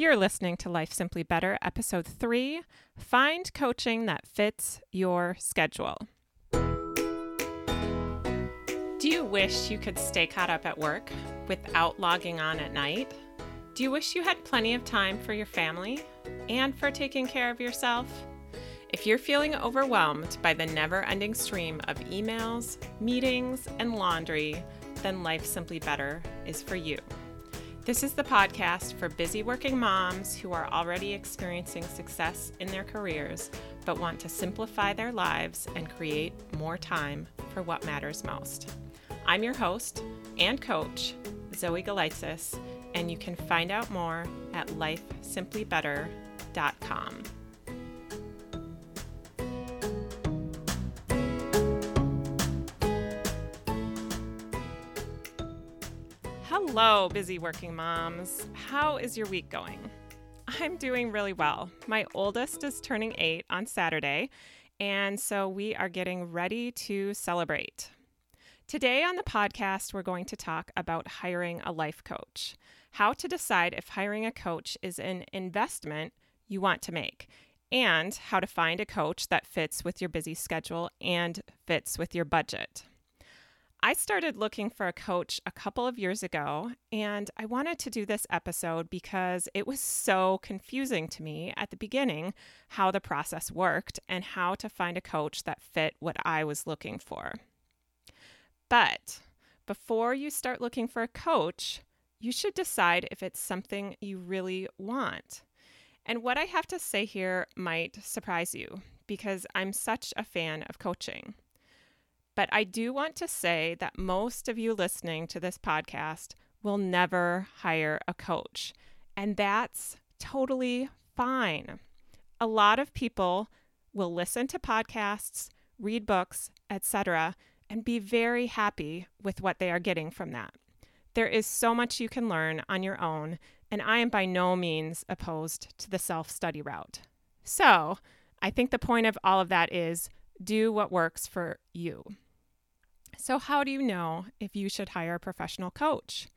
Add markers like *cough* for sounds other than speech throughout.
You're listening to Life Simply Better, Episode 3 Find Coaching That Fits Your Schedule. Do you wish you could stay caught up at work without logging on at night? Do you wish you had plenty of time for your family and for taking care of yourself? If you're feeling overwhelmed by the never ending stream of emails, meetings, and laundry, then Life Simply Better is for you. This is the podcast for busy working moms who are already experiencing success in their careers but want to simplify their lives and create more time for what matters most. I'm your host and coach, Zoe Galitzis, and you can find out more at lifesimplybetter.com. Hello, busy working moms. How is your week going? I'm doing really well. My oldest is turning eight on Saturday, and so we are getting ready to celebrate. Today on the podcast, we're going to talk about hiring a life coach, how to decide if hiring a coach is an investment you want to make, and how to find a coach that fits with your busy schedule and fits with your budget. I started looking for a coach a couple of years ago, and I wanted to do this episode because it was so confusing to me at the beginning how the process worked and how to find a coach that fit what I was looking for. But before you start looking for a coach, you should decide if it's something you really want. And what I have to say here might surprise you because I'm such a fan of coaching. But I do want to say that most of you listening to this podcast will never hire a coach. And that's totally fine. A lot of people will listen to podcasts, read books, etc., and be very happy with what they are getting from that. There is so much you can learn on your own, and I am by no means opposed to the self study route. So, I think the point of all of that is do what works for you. So, how do you know if you should hire a professional coach?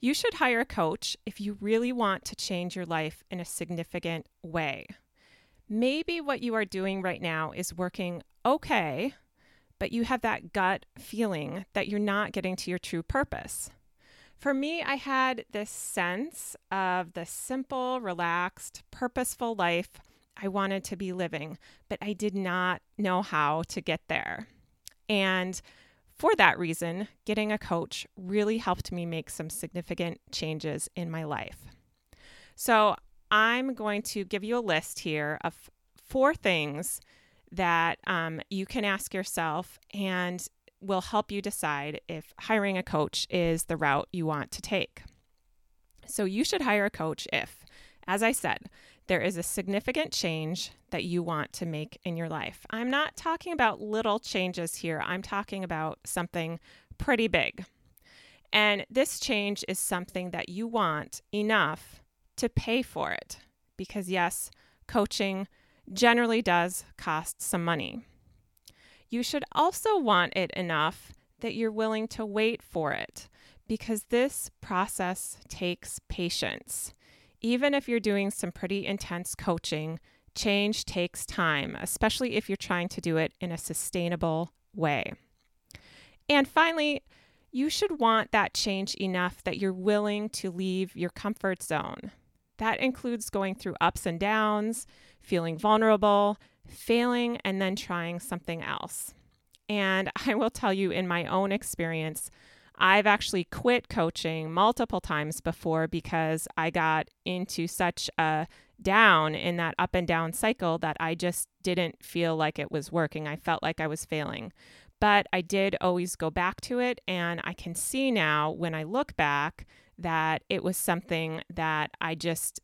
You should hire a coach if you really want to change your life in a significant way. Maybe what you are doing right now is working okay, but you have that gut feeling that you're not getting to your true purpose. For me, I had this sense of the simple, relaxed, purposeful life I wanted to be living, but I did not know how to get there. And for that reason, getting a coach really helped me make some significant changes in my life. So, I'm going to give you a list here of four things that um, you can ask yourself and will help you decide if hiring a coach is the route you want to take. So, you should hire a coach if, as I said, there is a significant change that you want to make in your life. I'm not talking about little changes here, I'm talking about something pretty big. And this change is something that you want enough to pay for it. Because, yes, coaching generally does cost some money. You should also want it enough that you're willing to wait for it because this process takes patience. Even if you're doing some pretty intense coaching, change takes time, especially if you're trying to do it in a sustainable way. And finally, you should want that change enough that you're willing to leave your comfort zone. That includes going through ups and downs, feeling vulnerable, failing, and then trying something else. And *laughs* I will tell you, in my own experience, I've actually quit coaching multiple times before because I got into such a down in that up and down cycle that I just didn't feel like it was working. I felt like I was failing. But I did always go back to it. And I can see now when I look back that it was something that I just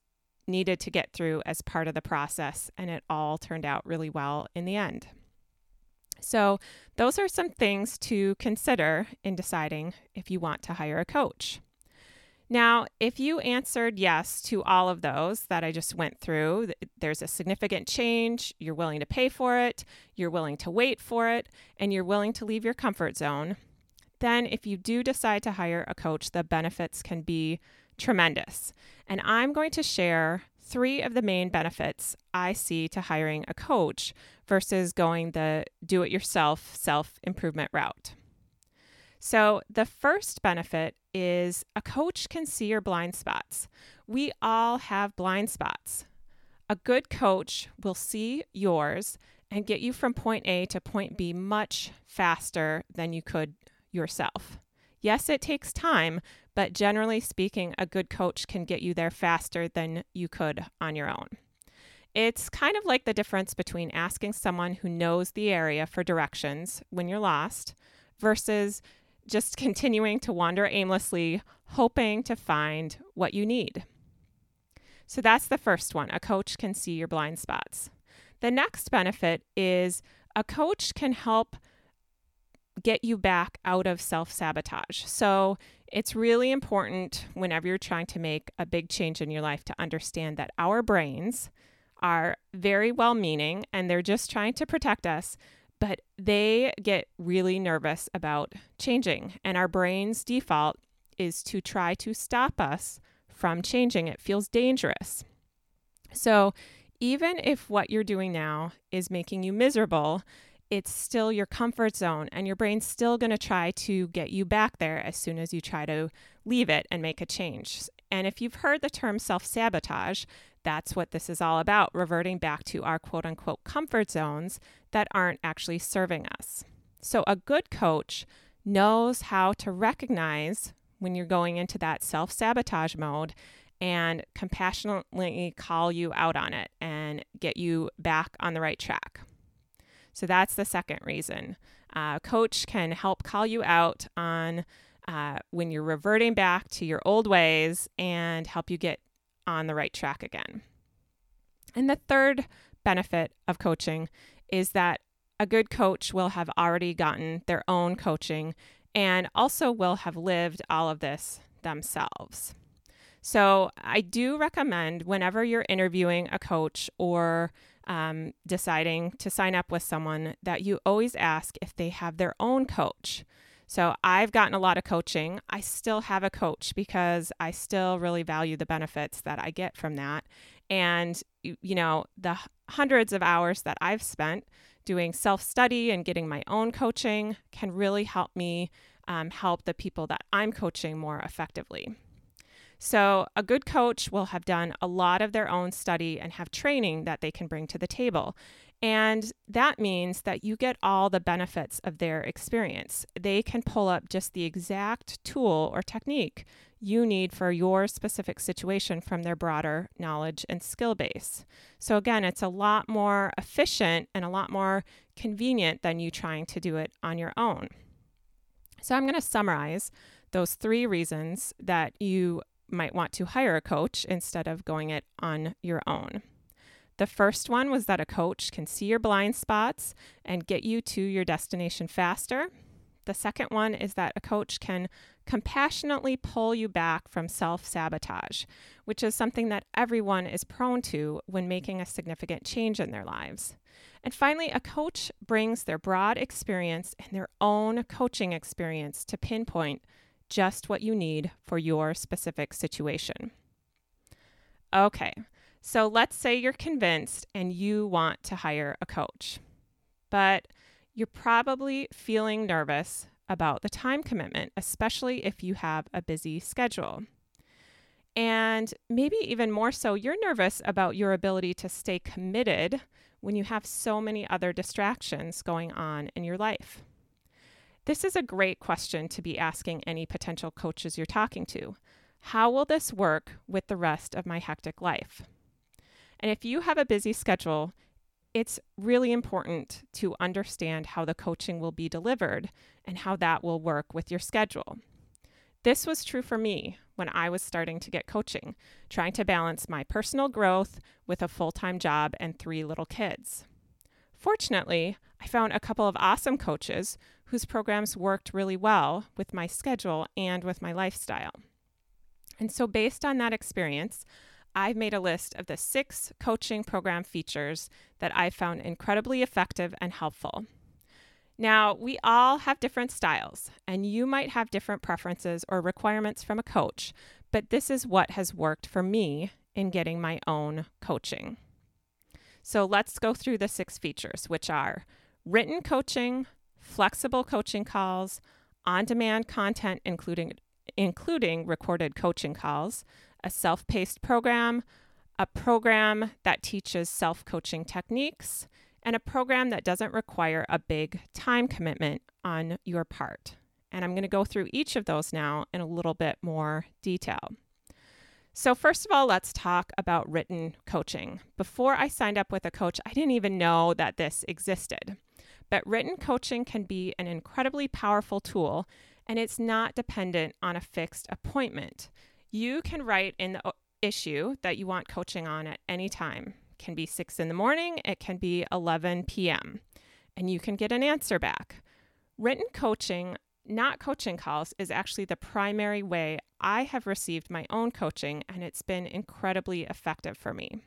needed to get through as part of the process. And it all turned out really well in the end. So, those are some things to consider in deciding if you want to hire a coach. Now, if you answered yes to all of those that I just went through, there's a significant change, you're willing to pay for it, you're willing to wait for it, and you're willing to leave your comfort zone, then if you do decide to hire a coach, the benefits can be tremendous. And I'm going to share three of the main benefits I see to hiring a coach versus going the do it yourself self improvement route. So, the first benefit is a coach can see your blind spots. We all have blind spots. A good coach will see yours and get you from point A to point B much faster than you could yourself. Yes, it takes time, but generally speaking, a good coach can get you there faster than you could on your own. It's kind of like the difference between asking someone who knows the area for directions when you're lost versus just *laughs* continuing to wander aimlessly, hoping to find what you need. So that's the first one. A coach can see your blind spots. The next benefit is a coach can help get you back out of self sabotage. So it's really important whenever you're trying to make a big change in your life to understand that our brains are very well meaning and they're just trying to protect us, but they get really nervous about changing. And our brain's default is to try to stop us from changing. It feels dangerous. So even if what you're doing now is making you miserable, it's still your comfort zone and your brain's still going to try to get you back there as soon as you try to leave it and make a change. And if you've heard the term self sabotage, that's what this is all about reverting back to our quote unquote comfort zones that aren't actually serving us. So, a good coach knows how to recognize when you're going into that self sabotage mode and compassionately call you out on it and get you back on the right track. So that's the second reason. Uh, coach can help call you out on uh, when you're reverting back to your old ways and help you get on the right track again. And the third benefit of coaching is that a good coach will have already gotten their own coaching and also will have lived all of this themselves. So, I do recommend whenever you're interviewing a coach or um, deciding to sign up with someone that you always ask if they have their own coach. So I've gotten a lot of coaching. I still have a coach because I still really value the benefits that I get from that. And, you know, the hundreds of hours that I've spent doing self study and getting my own coaching can really help me um, help the people that I'm coaching more effectively. So, a good coach will have done a lot of their own study and have training that they can bring to the table. And that means that you get all the benefits of their experience. They can pull up just the exact tool or technique you need for your specific situation from their broader knowledge and skill base. So, again, it's a lot more efficient and a lot more convenient than you trying to do it on your own. So, I'm going to summarize those three reasons that you might want to hire a coach instead of going it on your own. The first one was that a coach can see your blind spots and get you to your destination faster. The second one is that a coach can compassionately pull you back from self sabotage, which is something that everyone is prone to when making a significant change in their lives. And finally, a coach brings their broad experience and their own coaching experience to pinpoint just what you need for your specific situation. Okay, so let's say you're convinced and you want to hire a coach, but you're probably feeling nervous about the time commitment, especially if you have a busy schedule. And maybe even more so, you're nervous about your ability to stay committed when you have so many other distractions going on in your life. This is a great question to be asking any potential coaches you're talking to. How will this work with the rest of my hectic life? And if you have a busy schedule, it's really important to understand how the coaching will be delivered and how that will work with your schedule. This was true for me when I was starting to get coaching, trying to balance my personal growth with a full time job and three little kids. Fortunately, I found a couple of awesome coaches whose programs worked really well with my schedule and with my lifestyle. And so, based on that experience, I've made a list of the six coaching program features that I found incredibly effective and helpful. Now, we all have different styles, and you might have different preferences or requirements from a coach, but this is what has worked for me in getting my own coaching. So let's go through the six features, which are written coaching, flexible coaching calls, on demand content, including, including recorded coaching calls, a self paced program, a program that teaches self coaching techniques, and a program that doesn't require a big time commitment on your part. And I'm going to go through each of those now in a little bit more detail. So, first of all, let's talk about written coaching. Before I signed up with a coach, I didn't even know that this existed. But written coaching can be an incredibly powerful tool, and it's not dependent on a fixed appointment. You can write in the issue that you want coaching on at any time. It can be 6 in the morning, it can be 11 p.m., and you can get an answer back. Written coaching, not coaching calls, is actually the primary way I have received my own coaching, and it's been incredibly effective for me.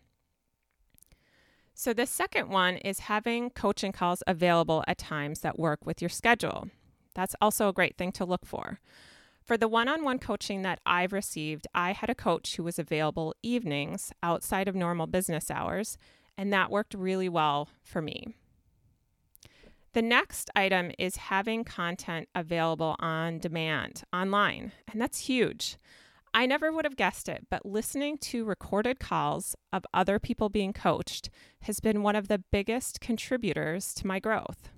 So, the second one is having coaching calls available at times that work with your schedule. That's also a great thing to look for. For the one on one coaching that I've received, I had a coach who was available evenings outside of normal business hours, and that worked really well for me. The next item is having content available on demand online, and that's huge. I never would have guessed it, but listening to recorded calls of other people being coached has been one of the biggest contributors to my growth.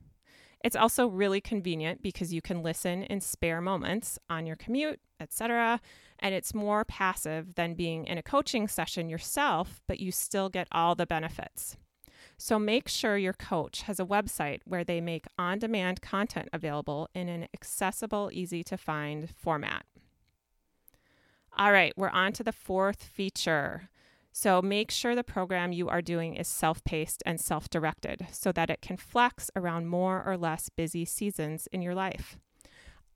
It's also really convenient because you can listen in spare moments on your commute, etc., and it's more passive than being in a coaching session yourself, but you still get all the benefits. So make sure your coach has a website where they make on demand content available in an accessible, easy to find format. All right, we're on to the fourth feature. So make sure the program you are doing is self paced and self directed so that it can flex around more or less busy seasons in your life.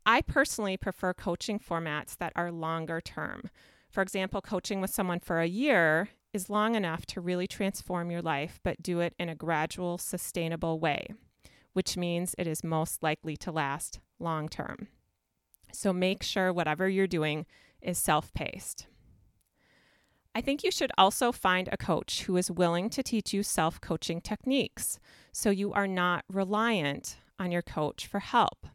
I personally prefer coaching formats that are longer term. For example, coaching with someone for a year is long enough to really transform your life, but do it in a gradual, sustainable way, which means it is most likely to last long term. So make sure whatever you're doing is self paced. I think you should also find a coach who is willing to teach you self coaching techniques so you are not reliant on your coach for help.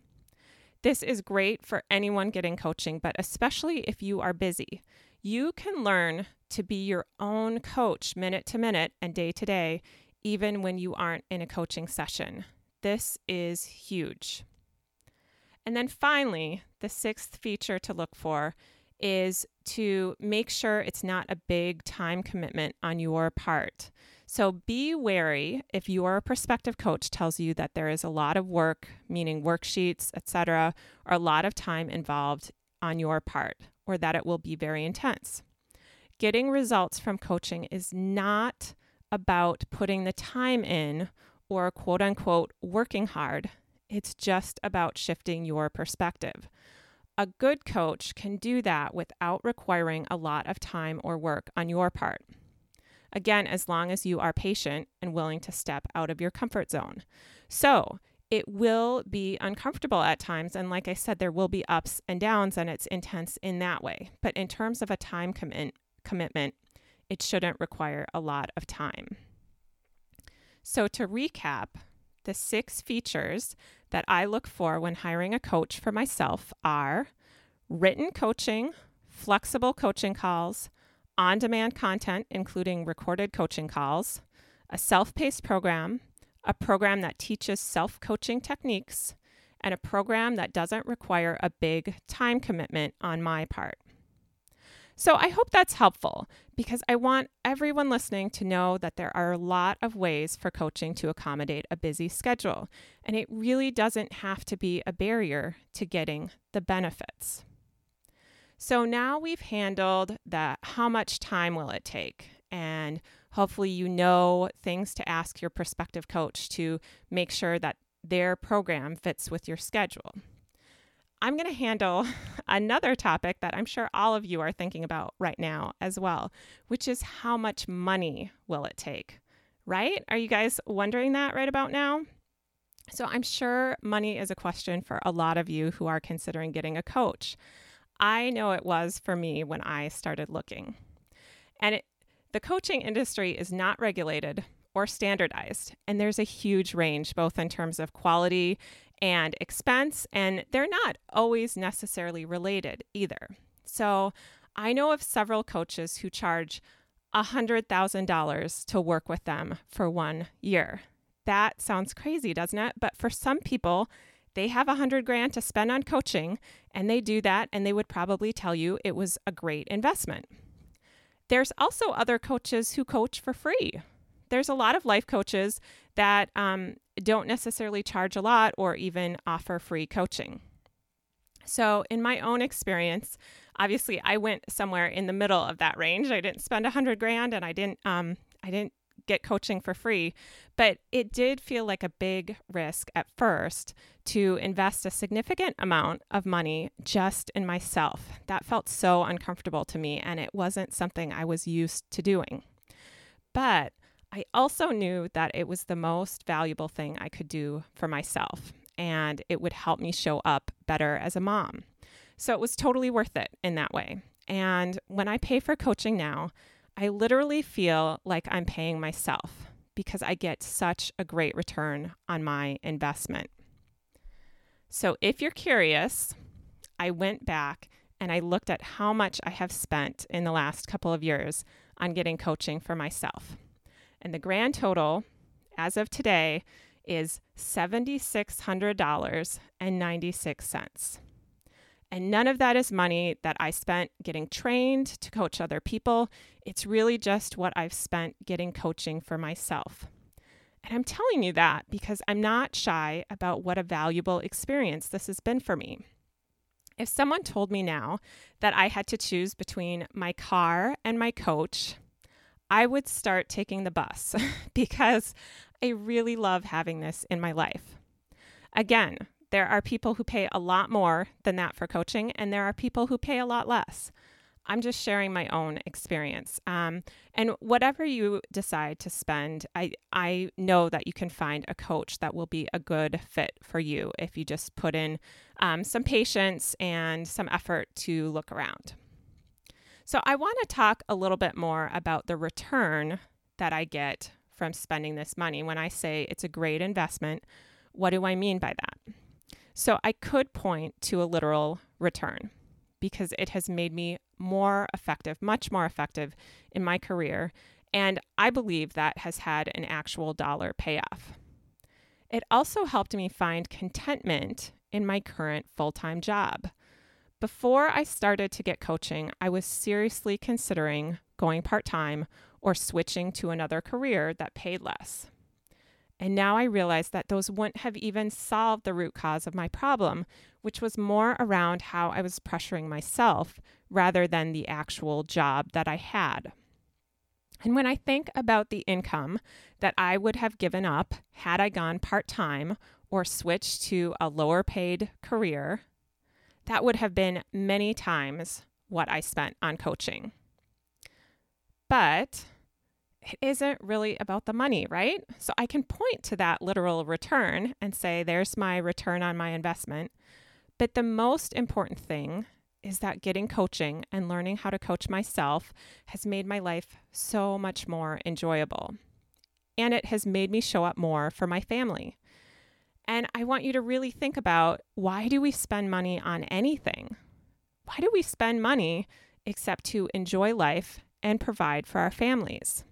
This is great for anyone getting coaching, but especially if you are busy. You can learn to be your own coach minute to minute and day to day, even when you aren't in a coaching session. This is huge. And then finally, the sixth feature to look for is to make sure it's not a big time commitment on your part. So be wary if your prospective coach tells you that there is a lot of work, meaning worksheets, etc., or a lot of time involved on your part, or that it will be very intense. Getting results from coaching is not about putting the time in or quote unquote working hard. It's just about shifting your perspective. A good coach can do that without requiring a lot of time or work on your part. Again, as long as you are patient and willing to step out of your comfort zone. So, it will be uncomfortable at times. And like I said, there will be ups and downs, and it's intense in that way. But in terms of a time commit- commitment, it shouldn't require a lot of time. So, to recap, the six features that I look for when hiring a coach for myself are written coaching, flexible coaching calls, on demand content, including recorded coaching calls, a self paced program, a program that teaches self coaching techniques, and a program that doesn't require a big time commitment on my part. So I hope that's helpful because I want everyone listening to know that there are a lot of ways for coaching to accommodate a busy schedule, and it really doesn't have to be a barrier to getting the benefits. So now we've handled that how much time will it take and hopefully you know things to ask your prospective coach to make sure that their program fits with your schedule. I'm going to handle *laughs* another topic that I'm sure all of you are thinking about right now as well, which is how much money will it take? Right? Are you guys wondering that right about now? So I'm sure money is a question for a lot of you who are considering getting a coach. I know it was for me when I started looking. And it, the coaching industry is not regulated or standardized, and there's a huge range both in terms of quality and expense, and they're not always necessarily related either. So I know of several coaches who charge $100,000 to work with them for one year. That sounds crazy, doesn't it? But for some people, they have a hundred grand to spend on coaching and they do that and they would probably tell you it was a great investment. There's also other coaches who coach for free. There's a lot of life coaches that um, don't necessarily charge a lot or even offer free coaching. So, in my own experience, obviously, I went somewhere in the middle of that range. I didn't spend a hundred grand, and I didn't, um, I didn't get coaching for free. But it did feel like a big risk at first to invest a significant amount of money just in myself. That felt so uncomfortable to me, and it wasn't something I was used to doing. But I also knew that it was the most valuable thing I could do for myself, and it would help me show up better as a mom. So it was totally worth it in that way. And when I pay for coaching now, I literally feel like I'm paying myself because I get such a great return on my investment. So, if you're curious, I went back and I looked at how much I have spent in the last couple of years on getting coaching for myself. And the grand total as of today is $7,600.96. And none of that is money that I spent getting trained to coach other people. It's really just what I've spent getting coaching for myself. And I'm telling you that because I'm not shy about what a valuable experience this has been for me. If someone told me now that I had to choose between my car and my coach, I would start taking the bus *laughs* because I really love having this in my life. Again, there are people who pay a lot more than that for coaching, and there are people who pay a lot less. I'm just sharing my own experience. Um, and whatever you decide to spend, I, I know that you can find a coach that will be a good fit for you if you just put in um, some patience and some effort to look around. So, I want to talk a little bit more about the return that I get from spending this money. When I say it's a great investment, what do I mean by that? So I could point to a literal return because it has made me more effective, much more effective in my career. And I believe that has had an actual dollar payoff. It also helped me find contentment in my current full time job. Before I started to get coaching, I was seriously considering going part time or switching to another career that paid less. And now I realize that those wouldn't have even solved the root cause of my problem, which was more around how I was pressuring myself rather than the actual job that I had. And when I think about the income that I would have given up had I gone part time or switched to a lower paid career, that would have been many times what I spent on coaching. But it isn't really about the money, right? So I can point to that literal return and say, there's my return on my investment. But the most important thing is that getting coaching and learning how to coach myself has made my life so much more enjoyable. And it has made me show up more for my family. And I want you to really think about why do we spend money on anything? Why do we spend money except to enjoy life and provide for our families?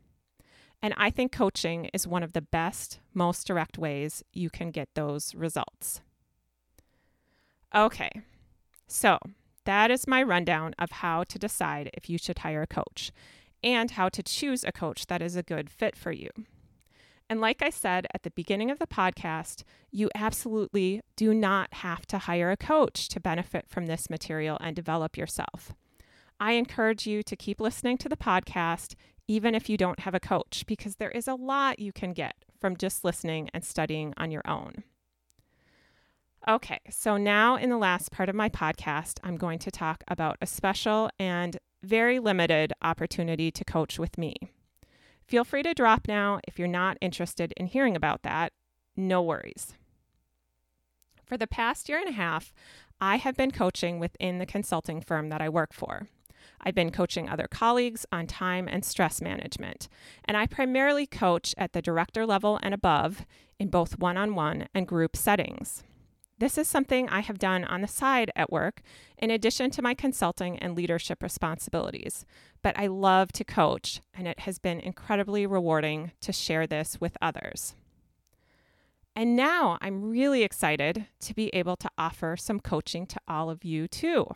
And I think coaching is one of the best, most direct ways you can get those results. Okay, so that is my rundown of how to decide if you should hire a coach and how to choose a coach that is a good fit for you. And like I said at the beginning of the podcast, you absolutely do not have to hire a coach to benefit from this material and develop yourself. I encourage you to keep listening to the podcast, even if you don't have a coach, because there is a lot you can get from just listening and studying on your own. Okay, so now in the last part of my podcast, I'm going to talk about a special and very limited opportunity to coach with me. Feel free to drop now if you're not interested in hearing about that. No worries. For the past year and a half, I have been coaching within the consulting firm that I work for. I've been coaching other colleagues on time and stress management, and I primarily coach at the director level and above in both one on one and group settings. This is something I have done on the side at work, in addition to my consulting and leadership responsibilities. But I love to coach, and it has been incredibly rewarding to share this with others. And now I'm really excited to be able to offer some coaching to all of you too.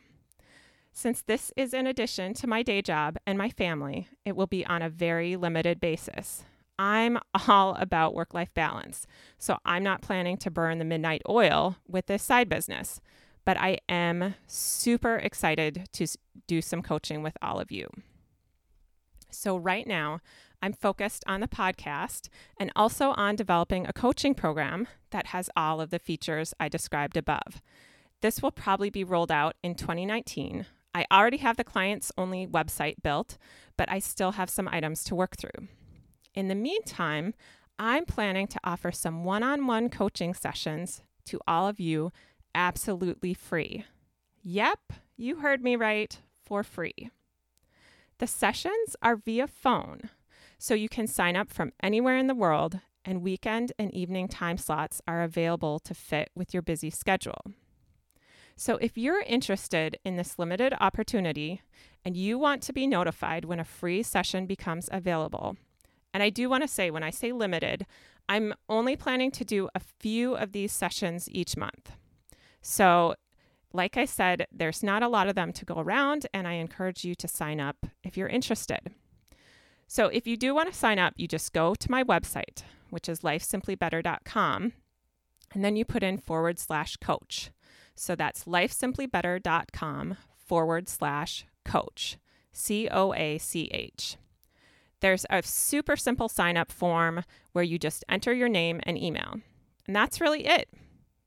Since this is in addition to my day job and my family, it will be on a very limited basis. I'm *laughs* all about work life balance, so I'm not planning to burn the midnight oil with this side business, but I am super excited to do some coaching with all of you. So, right now, I'm focused on the podcast and also on developing a coaching program that has all of the features I described above. This will probably be rolled out in 2019, I already have the clients only website built, but I still have some items to work through. In the meantime, I'm planning to offer some one on one coaching sessions to all of you absolutely free. Yep, you heard me right, for free. The sessions are via phone, so you can sign up from anywhere in the world, and weekend and evening time slots are available to fit with your busy schedule. So, if you're interested in this limited opportunity and you want to be notified when a free session becomes available, and I do want to say when I say limited, I'm only planning to do a few of these sessions each month. So, like I said, there's not a lot of them to go around, and I encourage you to sign up if you're interested. So, if you do want to sign up, you just go to my website, which is lifesimplybetter.com, and then you put in forward slash coach. So that's lifesimplybetter.com forward slash coach, C O A C H. There's a super simple sign up form where you just enter your name and email. And that's really it.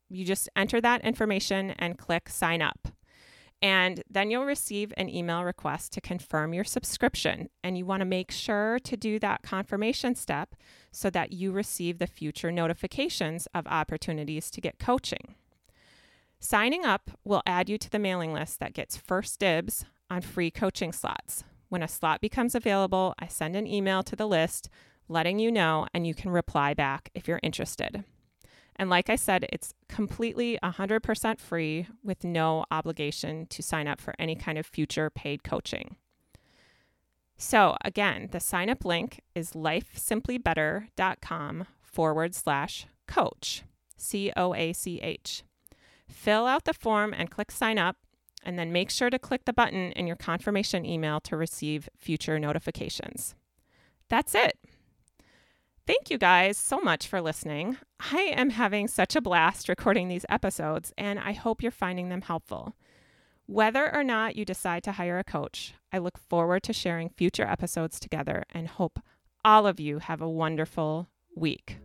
You just enter that information and click sign up. And then you'll receive an email request to confirm your subscription. And you want to make sure to do that confirmation step so that you receive the future notifications of opportunities to get coaching. Signing up will add you to the mailing list that gets first dibs on free coaching slots. When a slot becomes available, I send an email to the list letting you know, and you can reply back if you're interested. And like I said, it's completely 100% free with no obligation to sign up for any kind of future paid coaching. So, again, the sign up link is lifesimplybetter.com forward slash coach, C O A C H. Fill out the form and click sign up, and then make sure to click the button in your confirmation email to receive future notifications. That's it. Thank you guys so much for listening. I am having such a blast recording these episodes, and I hope you're finding them helpful. Whether or not you decide to hire a coach, I look forward to sharing future episodes together and hope all of you have a wonderful week.